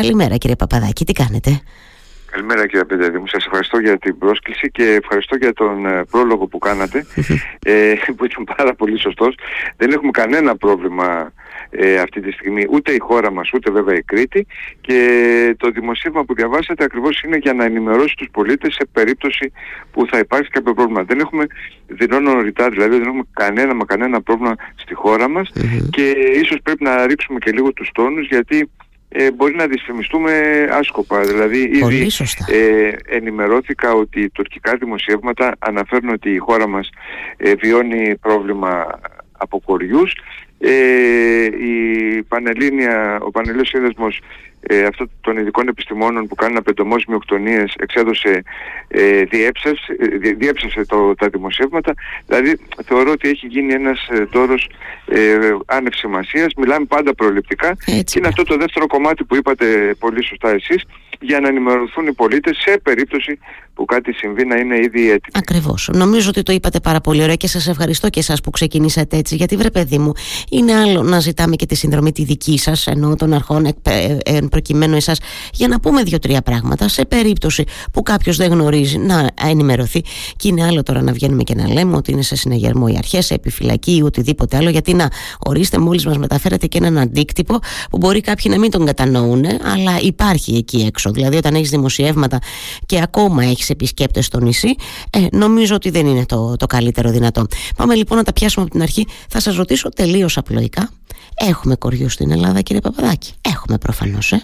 Καλημέρα κύριε Παπαδάκη, τι κάνετε; Καλημέρα κύριε Πεντέδη μου. Σας ευχαριστώ για την πρόσκληση και ευχαριστώ για τον ε, πρόλογο που κάνατε ε, που ήταν πάρα πολύ σωστός. Δεν έχουμε κανένα πρόβλημα ε, αυτή τη στιγμή ούτε η χώρα μας ούτε βέβαια η Κρήτη και το δημοσίευμα που διαβάσατε ακριβώς είναι για να ενημερώσει τους πολίτες σε περίπτωση που θα υπάρξει κάποιο πρόβλημα. Δεν έχουμε δηλώνω ρητά δηλαδή δεν έχουμε κανένα μα κανένα πρόβλημα στη χώρα μας και ίσως πρέπει να ρίξουμε και λίγο τους τόνους γιατί ε, μπορεί να δυσφημιστούμε άσκοπα. Δηλαδή ήδη ε, ενημερώθηκα ότι οι τουρκικά δημοσιεύματα αναφέρουν ότι η χώρα μας ε, βιώνει πρόβλημα από κοριούς. Ε, η Πανελλήνια, ο Πανελλήνιος Σύνδεσμος ε, αυτό των ειδικών επιστημόνων που κάνουν απεντομώσεις μειοκτονίες εξέδωσε, ε, διέψευσε, ε, διέψευσε το, τα δημοσιεύματα. Δηλαδή θεωρώ ότι έχει γίνει ένας ε, τόρος ε, άνευ σημασίας. Μιλάμε πάντα προληπτικά. Και είναι αυτό το δεύτερο κομμάτι που είπατε πολύ σωστά εσείς για να ενημερωθούν οι πολίτες σε περίπτωση που κάτι συμβεί να είναι ήδη έτοιμοι. Ακριβώς. Νομίζω ότι το είπατε πάρα πολύ ωραία και σας ευχαριστώ και εσάς που ξεκινήσατε έτσι. Γιατί βρε παιδί μου, είναι άλλο να ζητάμε και τη συνδρομή τη δική σας, ενώ των αρχών εν προκειμένου εσάς, για να πούμε δύο-τρία πράγματα σε περίπτωση που κάποιος δεν γνωρίζει να ενημερωθεί. Και είναι άλλο τώρα να βγαίνουμε και να λέμε ότι είναι σε συναγερμό οι αρχές, σε επιφυλακή ή οτιδήποτε άλλο. Γιατί να ορίστε, μόλις μας μεταφέρετε και έναν αντίκτυπο που μπορεί κάποιοι να μην τον κατανοούν, αλλά υπάρχει εκεί έξω. Δηλαδή, όταν έχεις δημοσιεύματα και ακόμα έχεις έχει επισκέπτες στο νησί, ε, νομίζω ότι δεν είναι το, το καλύτερο δυνατό. Πάμε λοιπόν να τα πιάσουμε από την αρχή. Θα σας ρωτήσω τελείως απλοϊκά. Έχουμε κοριού στην Ελλάδα, κύριε Παπαδάκη; Έχουμε προφανώς, ε.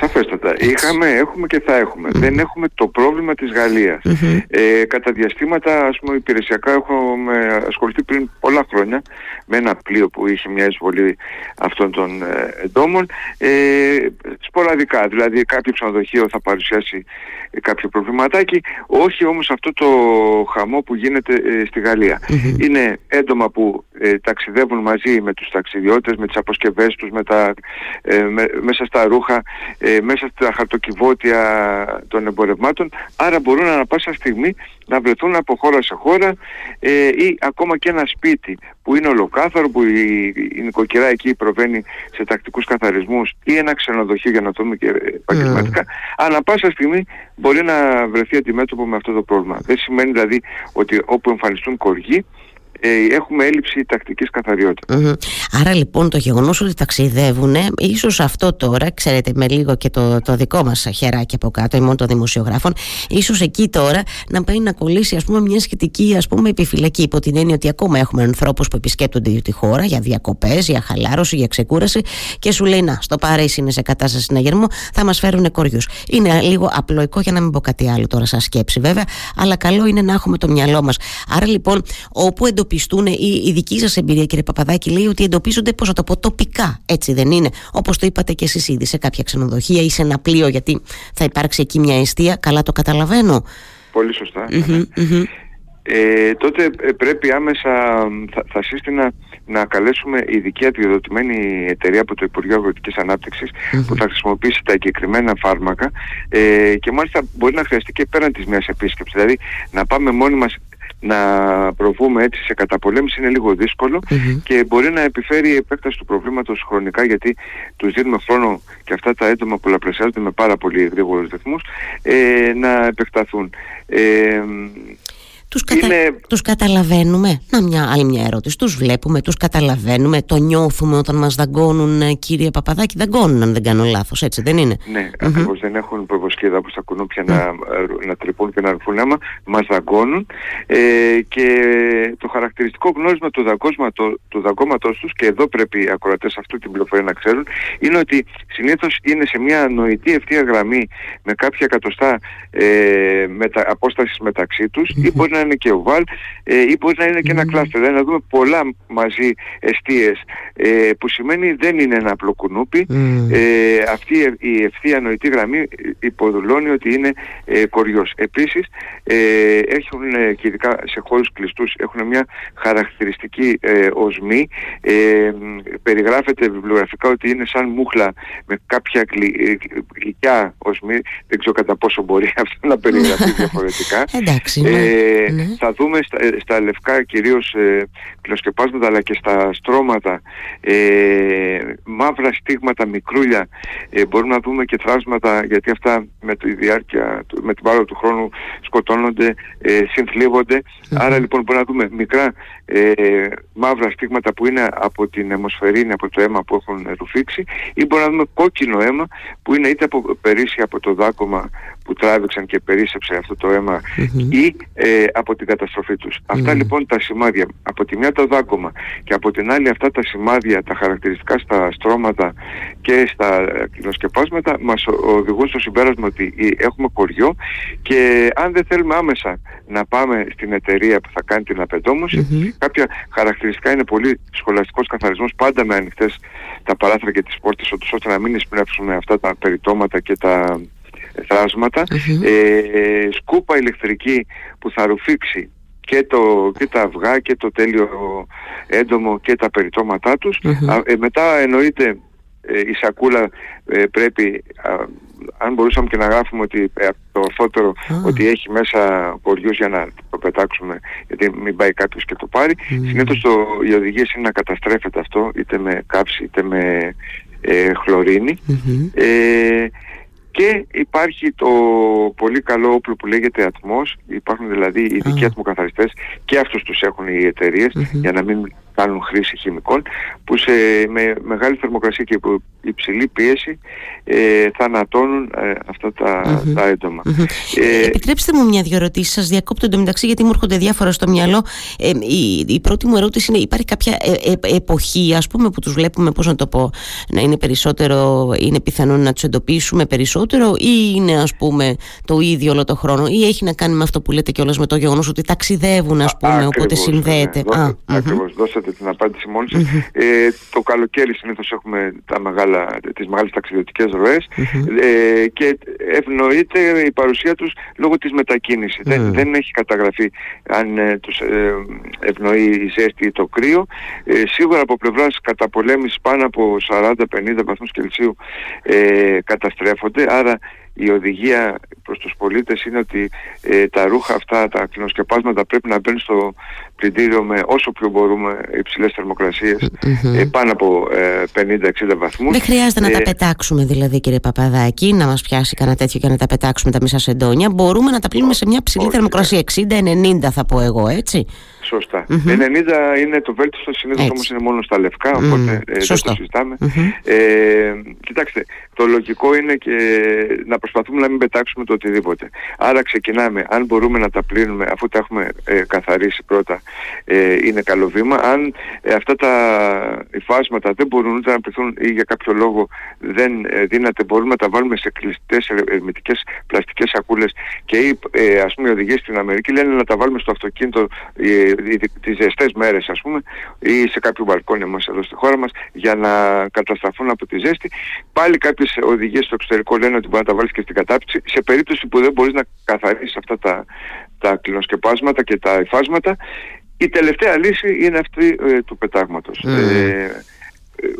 Σαφέστατα. Είχαμε, έχουμε και θα έχουμε. Δεν έχουμε το πρόβλημα της Γαλλίας. Ε, κατά διαστήματα, ας πούμε, υπηρεσιακά έχουμε ασχοληθεί πριν πολλά χρόνια με ένα πλοίο που είχε μια εισβολή αυτών των ε, εντόμων. Ε, σποραδικά, δηλαδή κάποιο ξενοδοχείο θα παρουσιάσει κάποιο προβληματάκι. Όχι όμως αυτό το χαμό που γίνεται ε, στη γαλλια Είναι έντομα που ε, ταξιδεύουν μαζί με τους ταξιδιώτες, με τις αποσκευές τους, με τα, ε, μέσα στα ρούχα, μέσα στα χαρτοκιβώτια των εμπορευμάτων. Άρα μπορούν ανα πάσα στιγμή να βρεθούν από χώρα σε χώρα ή ακόμα και ένα σπίτι που είναι ολοκάθαρο, που η, η νοικοκυρά εκεί προβαίνει σε τακτικούς καθαρισμούς ή ένα ξενοδοχείο για να το δούμε και επαγγελματικά, mm. ανά πάσα στιγμή μπορεί να βρεθεί αντιμέτωπο με αυτό το πρόβλημα. Δεν σημαίνει δηλαδή ότι όπου εμφανιστούν κοργοί ε, έχουμε έλλειψη τακτικής Άρα λοιπόν το γεγονός ότι ταξιδεύουν, ίσως αυτό τώρα, ξέρετε με λίγο και το, το δικό μας χεράκι από κάτω, ή μόνο των δημοσιογράφων, ίσως εκεί τώρα να πάει να κολλήσει ας πούμε μια σχετική ας πούμε επιφυλακή υπό την έννοια ότι ακόμα έχουμε ανθρώπους που επισκέπτονται τη χώρα για διακοπές, για χαλάρωση, για ξεκούραση και σου λέει να στο Παρίσι είναι σε κατάσταση συναγερμού, θα μας φέρουν κοριούς. Είναι λίγο απλοϊκό για να μην πω κάτι άλλο τώρα σαν σκέψη βέβαια, αλλά καλό είναι να έχουμε το μυαλό μας. Άρα λοιπόν όπου εντοπιστούν η, η δική σας εμπειρία, κύριε Παπαδάκη, λέει ότι εντοπίζονται, πώς να το πω, τοπικά. Έτσι δεν είναι. Όπως το είπατε και εσείς ήδη, σε κάποια ξενοδοχεία ή σε ένα πλοίο, γιατί θα υπάρξει εκεί μια αιστεία. Καλά το καταλαβαίνω. Πολύ Ε, τότε ε, πρέπει άμεσα, θα, θα σύστηνα να καλέσουμε ειδική αντιδοτημένη εταιρεία από το Υπουργείο Αγροτικής που θα χρησιμοποιήσει τα εγκεκριμένα φάρμακα ε, και μάλιστα μπορεί να χρειαστεί και πέραν της μιας επίσκεψης. Δηλαδή να πάμε μόνοι μας να προβούμε έτσι σε καταπολέμηση είναι λίγο και μπορεί να επιφέρει η επέκταση του προβλήματος χρονικά γιατί τους δίνουμε χρόνο και αυτά τα έντομα πολλαπλασιάζονται με πάρα πολύ γρήγορους ρυθμούς ε, να επεκταθούν. Ε, τους, κατα... τους καταλαβαίνουμε; Να μια άλλη μια ερώτηση. Τους βλέπουμε, τους καταλαβαίνουμε, το νιώθουμε όταν μας δαγκώνουν ε, κύριε Παπαδάκη. Δαγκώνουν αν δεν κάνω λάθος, έτσι δεν είναι; Ναι, mm-hmm. ακριβώς δεν έχουν προβοσκίδα από τα κουνούπια να, να τρυπούν και να ρουφούν αίμα. Μας δαγκώνουν ε, και το χαρακτηριστικό γνώρισμα του, του δαγκώματος τους και εδώ πρέπει οι ακροατές αυτού την πληροφορία να ξέρουν είναι ότι συνήθως είναι σε μια νοητή ευθεία γραμμή με κάποια εκατοστά ε, μετα, απόστασης μεταξύ τους ή μπορεί να είναι και ο Βάλ ε, ή μπορεί να είναι και ένα κλάστερ. Δηλαδή να δούμε πολλά μαζί εστίες ε, που σημαίνει δεν είναι ένα απλό κουνούπι. Ε, αυτή η ευθεία νοητή γραμμή υποδουλώνει ότι είναι ε, κοριός. Επίσης ε, έχουν ε, και ειδικά σε χώρους κλειστούς έχουν μια χαρακτηριστική ε, οσμή. Ε, περιγράφεται βιβλιογραφικά ότι είναι σαν μούχλα με κάποια γλυ, γλυκιά οσμή. Δεν ξέρω κατά πόσο μπορεί αυτό να περιγραφεί διαφορετικά. Εντάξει, ναι. Θα δούμε στα, στα λευκά κυρίως ε, κλωσκεπάσματα αλλά και στα στρώματα ε, μαύρα στίγματα, μικρούλια. Ε, μπορούμε να δούμε και θράσματα γιατί αυτά με τη διάρκεια, με την πάρα του χρόνου σκοτώνονται, ε, συνθλίβονται. Άρα λοιπόν μπορούμε να δούμε μικρά ε, μαύρα στίγματα που είναι από την αιμοσφαιρίνη, από το αίμα που έχουν ρουφήξει ή μπορούμε να δούμε κόκκινο αίμα που είναι είτε από περίσσια από το δάκωμα που τράβηξαν και περίσσεψε αυτό το αιμα ή ε, από την καταστροφή τους. Αυτά λοιπόν τα σημάδια, από τη μια το δάκωμα και από την άλλη αυτά τα σημάδια, τα χαρακτηριστικά στα στρώματα και στα κοινοσκεπάσματα μας οδηγούν στο συμπέρασμα ότι ε, έχουμε κοριό και αν δεν θέλουμε άμεσα να πάμε στην εταιρεία που θα κάνει την απεντόμωση, κάποια χαρακτηριστικά είναι πολύ σχολαστικός καθαρισμός πάντα με ανοιχτές τα παράθυρα και τις πόρτες ώστε να μην εισπνεύσουμε αυτά τα περιτώματα και τα θρασματα ε, σκούπα ηλεκτρική που θα ρουφήξει και, το, και τα αυγά και το τέλειο έντομο και τα περιτώματά τους. Ε, μετά εννοείται ε, η σακούλα ε, πρέπει, αν μπορούσαμε και να γράφουμε ότι το ορθότερο ότι έχει μέσα κοριούς για να το πετάξουμε γιατί μην πάει κάποιος και το πάρει. Mm. Συνήθως το, οι οδηγίες είναι να καταστρέφεται αυτό είτε με κάψη είτε με χλωρινη και υπάρχει το πολύ καλό όπλο που λέγεται ατμός, υπάρχουν δηλαδή ειδικοί ατμοκαθαριστές και αυτούς τους έχουν οι εταιρειες για να μην κάνουν χρήση χημικών που σε, με μεγάλη θερμοκρασία και υπό υψηλή πίεση ε, θανατώνουν ε, αυτά τα, mm-hmm. τα έντομα. Ε, Επιτρέψτε μου μια-δυο ερωτήσεις. Σας διακόπτω εντωμεταξύ γιατί μου έρχονται διάφορα στο μυαλό. Ε, η, η πρώτη μου ερώτηση είναι: Υπάρχει κάποια ε, ε, εποχή, ας πούμε, που τους βλέπουμε, πώς να το πω, να είναι περισσότερο, είναι πιθανό να τους εντοπίσουμε περισσότερο, ή είναι, ας πούμε, το ίδιο όλο το χρόνο, ή έχει να κάνει με αυτό που λέτε κιόλας με το γεγονός ότι ταξιδεύουν, ας πούμε, οπότε συνδέεται. Ναι, Ακριβώς, δώσατε την απάντηση μόνοι σας. Ε, το καλοκαίρι συνήθως έχουμε τα μεγάλα, τις μεγάλες ταξιδιωτικές ε, και ευνοείται η παρουσία τους λόγω της μετακίνησης. Δεν, δεν έχει καταγραφεί αν ε, τους ε, ευνοεί η ζέστη ή το κρύο. Ε, σίγουρα από πλευράς καταπολέμησης πάνω από 40-50 βαθμούς Κελσίου ε, καταστρέφονται, άρα η οδηγία προς τους πολίτες είναι ότι ε, τα ρούχα αυτά, τα κλινοσκεπάσματα πρέπει να μπαίνουν στο πλυντήριο με όσο πιο μπορούμε υψηλές ε, πάνω από ε, 50-60 βαθμούς. Δεν χρειάζεται να τα ε, πετάξουμε δηλαδή κύριε Παπαδάκη, να μας πιάσει κανένα τέτοιο και να τα πετάξουμε τα μισά σεντόνια. Μπορούμε να τα πλύνουμε σε μια ψηλή θερμοκρασία, 60-90 θα πω εγώ, έτσι. Σωστά. 90 είναι το βέλτιστο, συνήθως όμως είναι μόνο στα λευκά, οπότε mm. δεν το συζητάμε. Ε, κοιτάξτε, το λογικό είναι και να προσπαθούμε να μην πετάξουμε το οτιδήποτε. Άρα ξεκινάμε, αν μπορούμε να τα πλύνουμε αφού τα έχουμε ε, καθαρίσει πρώτα, ε, είναι καλό βήμα. Αν ε, αυτά τα υφάσματα δεν μπορούν ούτε να πληθούν ή για κάποιο λόγο δεν ε, δύναται, μπορούμε να τα βάλουμε σε κλειστές ερμητικές πλαστικές σακούλες και ε, ας πούμε οι οδηγίες στην Αμερική λένε να τα βάλουμε στο αυτοκίνητο τις ζεστές μέρες ας πούμε ή σε κάποιο μπαλκόνι μας εδώ στη χώρα μας για να καταστραφούν από τη ζέστη. Πάλι κάποιες οδηγίες στο εξωτερικό λένε ότι μπορεί να τα βάλεις και στην κατάπτυξη σε περίπτωση που δεν μπορείς να καθαρίσεις αυτά τα, τα κλινοσκεπάσματα και τα υφάσματα. Η τελευταία λύση είναι αυτή ε, του πετάγματος. Ε,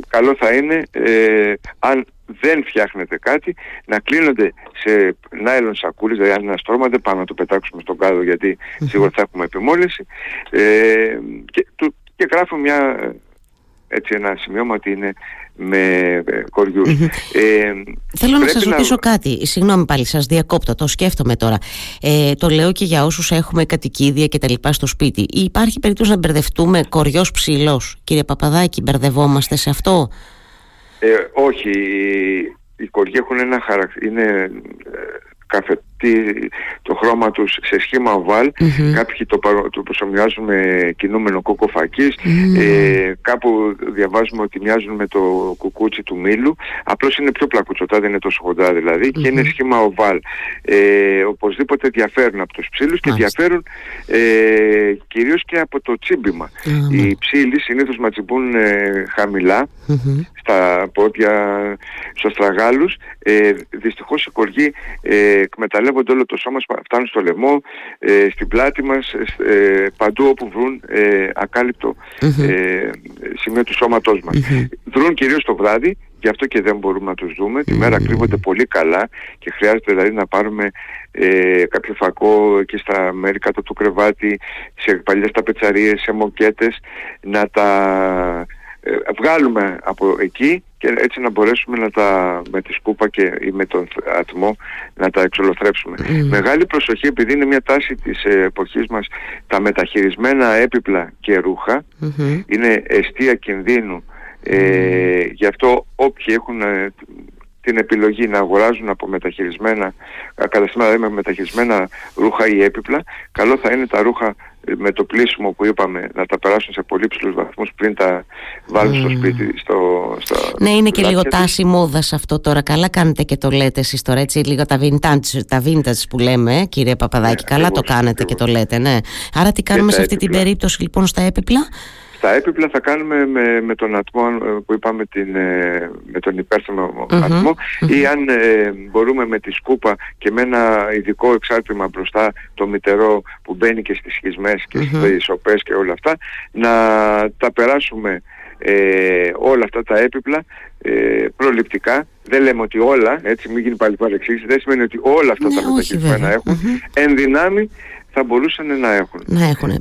καλό θα είναι ε, αν δεν φτιάχνεται κάτι να κλείνονται σε νάιλον σακούλες, δηλαδή αν είναι ένα στρώμα δεν πάμε να το πετάξουμε στον κάδο γιατί σίγουρα θα έχουμε επιμόλυνση ε, και, του, και γράφω μια έτσι ένα σημείωμα ότι είναι με ε, κοριους ε, Θέλω να σας ρωτήσω κάτι, συγγνώμη πάλι σας διακόπτω, το σκέφτομαι τώρα. Ε, το λέω και για όσους έχουμε κατοικίδια και τα λοιπά στο σπίτι. Υπάρχει περίπτωση να μπερδευτούμε κοριός ψηλός, κύριε Παπαδάκη, μπερδευόμαστε σε αυτό; Ε, όχι, οι κοριοί έχουν ένα χαρακτήρα, είναι το χρώμα τους σε σχήμα οβάλ. Κάποιοι το, το προσωμιάζουν με κινούμενο κόκο ε, κάπου διαβάζουμε ότι μοιάζουν με το κουκούτσι του μήλου. Απλώς είναι πιο πλακουτσοτά δεν είναι τόσο χοντρά δηλαδή και είναι σχήμα οβάλ. Ε, οπωσδήποτε διαφέρουν από τους ψήλους και διαφέρουν ε, κυρίως και από το τσιμπημα οι ψήλοι συνήθως ματσιμπούν ε, χαμηλά στα πόδια, στους τραγάλους ε, δυστυχώς οι κοργοί ε, εκμεταλλεύονται όλο το σώμα, φτάνουν στο λαιμό, ε, στην πλάτη μας, ε, παντού όπου βρουν ε, ακάλυπτο ε, σημείο του σώματός μας. Δρούν κυρίως το βράδυ γι' αυτό και δεν μπορούμε να τους δούμε. Τη μέρα κρύβονται πολύ καλά και χρειάζεται δηλαδή να πάρουμε ε, κάποιο φακό εκεί στα μέρη κάτω του κρεβάτι, σε παλιές ταπετσαρίες, σε μοκέτες, να τα ε, βγάλουμε από εκεί και έτσι να μπορέσουμε να τα με τη σκούπα και ή με τον ατμό να τα εξολοθρέψουμε. Μεγάλη προσοχή επειδή είναι μια τάση της εποχής μας τα μεταχειρισμένα έπιπλα και ρουχα είναι αιστεία κινδύνου ε, γι' αυτό όποιοι έχουν ε, την επιλογή να αγοράζουν από μεταχειρισμένα καταστήματα με μεταχειρισμένα ρούχα ή έπιπλα καλό θα είναι τα ρούχα με το πλήσιμο που είπαμε να τα περάσουν σε πολύ ψηλούς βαθμούς πριν τα βάλουν στο σπίτι στο, στο Ναι είναι και λίγο τάση μόδας αυτό τώρα. Καλά κάνετε και το λέτε εσείς τώρα έτσι λίγο τα vintage, τα vintage που λέμε κύριε Παπαδάκη. Ναι, καλά το κάνετε και το λέτε ναι. Άρα τι κάνουμε σε αυτή την περίπτωση λοιπόν στα έπιπλα; Στα έπιπλα θα κάνουμε με, με τον ατμό ε, που είπαμε την, ε, με τον υπερθυμο ατμο ή αν ε, μπορούμε με τη σκούπα και με ένα ειδικό εξάρτημα μπροστά το μητερό που μπαίνει και στις σχισμές και στις σοπές και όλα αυτά να τα περάσουμε ε, όλα αυτά τα έπιπλα ε, προληπτικά. Δεν λέμε ότι όλα, έτσι μην γίνει πάλι παρεξήγηση, δεν σημαίνει ότι όλα αυτά ναι, τα μεταχειρισμένα έχουν. Εν δυνάμει θα μπορούσαν να έχουν. Να έχουν. Ε,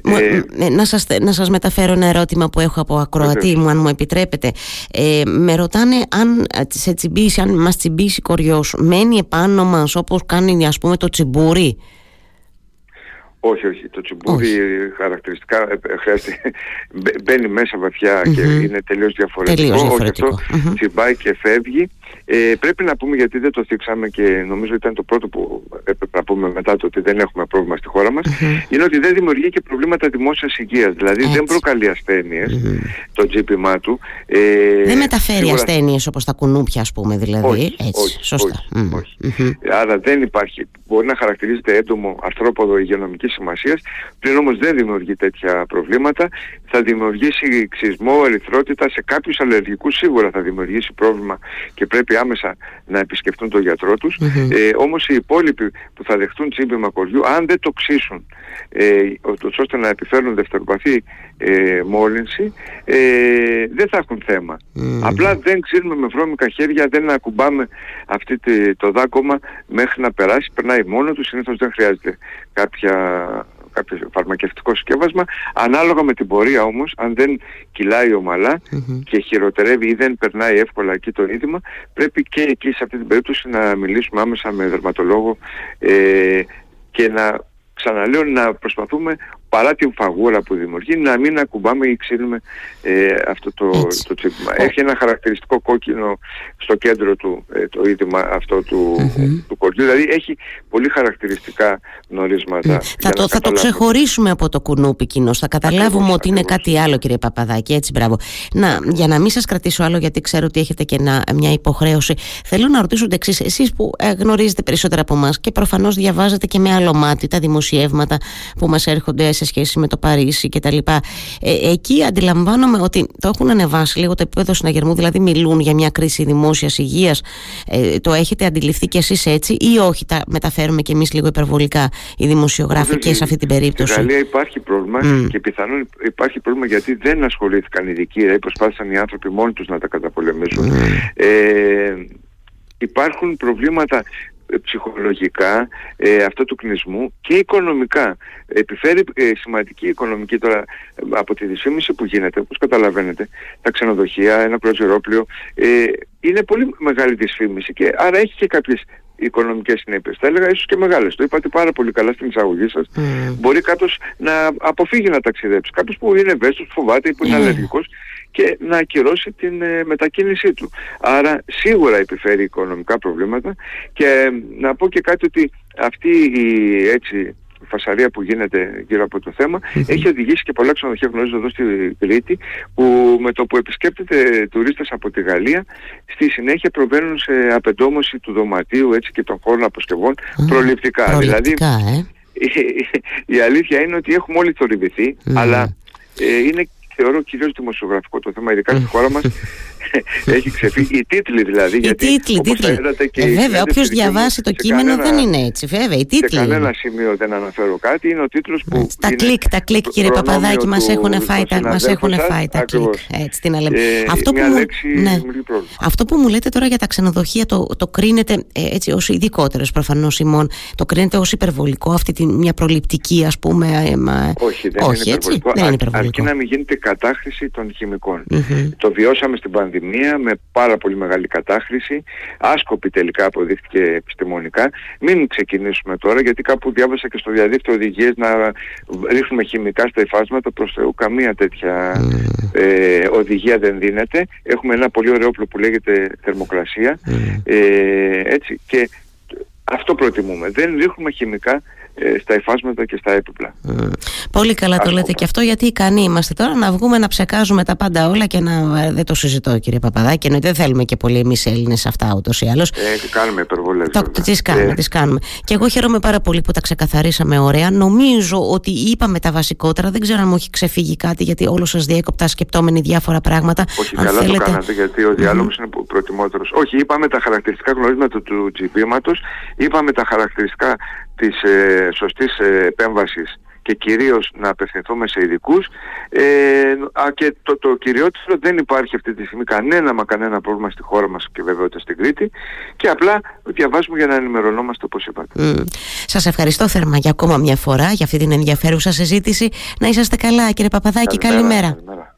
ε, να, σας, να σας μεταφέρω ένα ερώτημα που έχω από ακροατή μου, αν μου επιτρέπετε. Ε, με ρωτάνε αν σε τσιμπήσει, αν μας τσιμπήσει κοριός, μένει επάνω μας όπως κάνει ας πούμε το τσιμπούρι; Όχι, όχι. Το τσιμπούρι χαρακτηριστικά ε, χρειάζεται, μπαίνει μέσα και είναι τελείως διαφορετικό. Τελείως διαφορετικό. Όχι αυτό τσιμπάει και φεύγει. Ε, πρέπει να πούμε γιατί δεν το θίξαμε και νομίζω ήταν το πρώτο που έπρεπε να πούμε μετά το ότι δεν έχουμε πρόβλημα στη χώρα μας είναι ότι δεν δημιουργεί και προβλήματα δημόσιας υγείας. Δηλαδή δεν προκαλεί το τζίπημά του. Ε, δεν μεταφέρει σίγουρα... ασθένειες όπως τα κουνούπια ας πούμε δηλαδή. Όχι, Έτσι, όχι, σωστά. όχι, άρα δεν υπάρχει. Μπορεί να χαρακτηρίζεται έντομο αρθρόποδο υγειονομικής σημασίας. Πλην όμως δεν δημιουργεί τέτοια προβλήματα θα δημιουργήσει ξυσμό, ερυθρότητα. Σε κάποιους αλλεργικούς σίγουρα θα δημιουργήσει πρόβλημα και πρέπει άμεσα να επισκεφτούν τον γιατρό τους. Ε, όμως οι υπόλοιποι που θα δεχτούν τσίμπημα κοριού, αν δεν το ξύσουν ε, ώστε να επιφέρουν δευτεροπαθή ε, μόλυνση, ε, δεν θα έχουν θέμα. Απλά δεν ξύνουμε με βρώμικα χέρια, δεν ακουμπάμε αυτή το δάκωμα μέχρι να περάσει, περνάει μόνο του, συνήθως δεν χρειάζεται κάποια κάποιο φαρμακευτικό συσκεύασμα. Ανάλογα με την πορεία όμως, αν δεν κυλάει ομαλά και χειροτερεύει ή δεν περνάει εύκολα εκεί το είδημα, πρέπει και εκεί σε αυτή την περίπτωση να μιλήσουμε άμεσα με δερματολόγο ε, και να ξαναλέω να προσπαθούμε παρά την φαγούρα που δημιουργεί να μην ακουμπάμε ή ξύνουμε ε, αυτό το, το τσίπημα. Έχει ένα χαρακτηριστικό κόκκινο στο κέντρο του ε, το είδημα αυτό του, mm του κορδιού. Δηλαδή έχει πολύ χαρακτηριστικά νορίσματα. Θα, το, θα το ξεχωρίσουμε από το κουνούπι κοινό. Θα καταλάβουμε ότι είναι κάτι άλλο κύριε Παπαδάκη. Έτσι μπράβο. Να, για να μην σας κρατήσω άλλο γιατί ξέρω ότι έχετε και μια υποχρέωση. Θέλω να ρωτήσω το εξής. Εσείς που ε, γνωρίζετε περισσότερα από εμάς και προφανώς διαβάζετε και με άλλο μάτι τα δημοσιεύματα που μας έρχονται σε σχέση με το Παρίσι κτλ. Ε, εκεί αντιλαμβάνομαι ότι το έχουν ανεβάσει λίγο το επίπεδο συναγερμού, δηλαδή μιλούν για μια κρίση δημόσιας υγείας. Ε, το έχετε αντιληφθεί κι εσείς έτσι, ή όχι, τα μεταφέρουμε κι εμείς λίγο υπερβολικά οι δημοσιογράφοι και σε αυτή την περίπτωση; Στην Γαλλία υπάρχει πρόβλημα και πιθανόν υπάρχει πρόβλημα γιατί δεν ασχολήθηκαν οι ειδικοί, δηλαδή προσπάθησαν οι άνθρωποι μόνοι τους να τα καταπολεμήσουν. Ε, υπάρχουν προβλήματα ψυχολογικά ε, αυτό του κνισμού και οικονομικά. Επιφέρει ε, σημαντική οικονομική τώρα από τη δυσφήμιση που γίνεται, όπως καταλαβαίνετε, τα ξενοδοχεία, ένα προτζερόπλιο, ε, είναι πολύ μεγάλη δυσφήμιση και άρα έχει και κάποιες οικονομικές συνέπειες. Θα έλεγα ίσως και μεγάλες. Το είπατε πάρα πολύ καλά στην εισαγωγή σας. Μπορεί κάποιος να αποφύγει να ταξιδέψει. Κάποιος που είναι ευαίσθητος, φοβάται ή που είναι mm. αλλεργικός και να ακυρώσει την ε, μετακίνησή του. Άρα σίγουρα επιφέρει οικονομικά προβλήματα και να πω και κάτι ότι αυτή η έτσι φασαρία που γίνεται γύρω από το θεμα έχει οδηγήσει και πολλά ξενοδοχεία γνωρίζω εδώ στη Κρήτη που με το που επισκέπτεται τουρίστες από τη Γαλλία στη συνέχεια προβαίνουν σε απεντόμωση του δωματίου έτσι και των χώρων αποσκευών προληπτικά. Δηλαδή ε. η, αλήθεια είναι ότι έχουμε όλοι θορυβηθεί αλλά ε, είναι θεωρώ κυρίως δημοσιογραφικό το θέμα, ειδικά στη χώρα μας, έχει ξεφύγει. Οι τίτλοι δηλαδή. Οι γιατί, τίτλοι, όπως τίτλοι. είδατε και ε, η βέβαια, όποιο συνέντευξη δική μου, διαβάσει το σε κείμενο κανένα- δεν είναι έτσι. Βέβαια, οι Σε τίτλοι. κανένα σημείο δεν αναφέρω κάτι. Είναι ο τίτλος που. Τα είναι κλικ, τα κλικ, το κύριε προνόμιο Παπαδάκη, μα του- έχουν του φάει τα, μας συναδέλφου έχουν σας. φάει τα κλικ. Ακριβώς. Έτσι, τι να λέμε. Ε, Αυτό που μια μου- λέξη ναι. δημιουργεί πρόβλημα. Αυτό που μου λέτε τώρα για τα ξενοδοχεία το, το κρίνετε ε, έτσι ως ειδικότερος προφανώς ημών το κρίνετε ως υπερβολικό αυτή τη, μια προληπτική ας πούμε ε, μα- Όχι, δεν όχι είναι έτσι, υπερβολικό. δεν είναι Α- υπερβολικό. Αρκεί να μην γίνεται κατάχρηση των χημικών. Μμμ. Το βιώσαμε στην πανδημία με πάρα πολύ μεγάλη κατάχρηση. Άσκοπη τελικά αποδείχθηκε επιστημονικά. Μην ξεκινήσουμε τώρα, γιατί κάπου διάβασα και στο διαδίκτυο οδηγίες να ρίχνουμε χημικά στα υφάσματα. Προς Θεού, καμία τέτοια ε, οδηγία δεν δίνεται. Έχουμε ένα πολύ ωραίο όπλο που λέγεται θερμοκρασία. Ε, έτσι, και αυτό προτιμούμε. Δεν ρίχνουμε χημικά ε, στα υφάσματα και στα έπιπλα. Μμ. Πολύ καλά το Άσκοπα. λέτε και αυτό γιατί ικανοί είμαστε τώρα να βγούμε να ψεκάζουμε τα πάντα όλα και να ε, δεν το συζητώ κύριε Παπαδάκη εννοείται δεν θέλουμε και πολύ εμείς Έλληνες αυτά ούτως ή άλλως Ε, κάνουμε υπερβολές. Το, βέβαια. τις κάνουμε, Ε, τις κάνουμε. Και εγώ χαίρομαι πάρα πολύ που τα ξεκαθαρίσαμε ωραία. Νομίζω ότι είπαμε τα βασικότερα. Δεν ξέρω αν μου έχει ξεφύγει κάτι, γιατί όλο σας διέκοπτα σκεπτόμενοι διάφορα πράγματα. Όχι, αν καλά θέλετε... το κάνατε γιατί ο διάλογος είναι προ- προτιμότερος. Όχι, είπαμε τα χαρακτηριστικά γνωρίσματα του τσιπήματος, είπαμε τα χαρακτηριστικά της ε, σωστής ε, επέμβασης και κυρίως να απευθυνθούμε σε ειδικούς. Ε, α, και το, το κυριότερο δεν υπάρχει αυτή τη στιγμή κανένα μα κανένα πρόβλημα στη χώρα μας και βέβαια ούτε στην Κρήτη και απλά διαβάζουμε για να ενημερωνόμαστε όπως είπατε. Mm. Σας ευχαριστώ θερμά για ακόμα μια φορά για αυτή την ενδιαφέρουσα συζήτηση. Να είσαστε καλά κύριε Παπαδάκη. Καλημέρα, Καλημέρα. καλημέρα.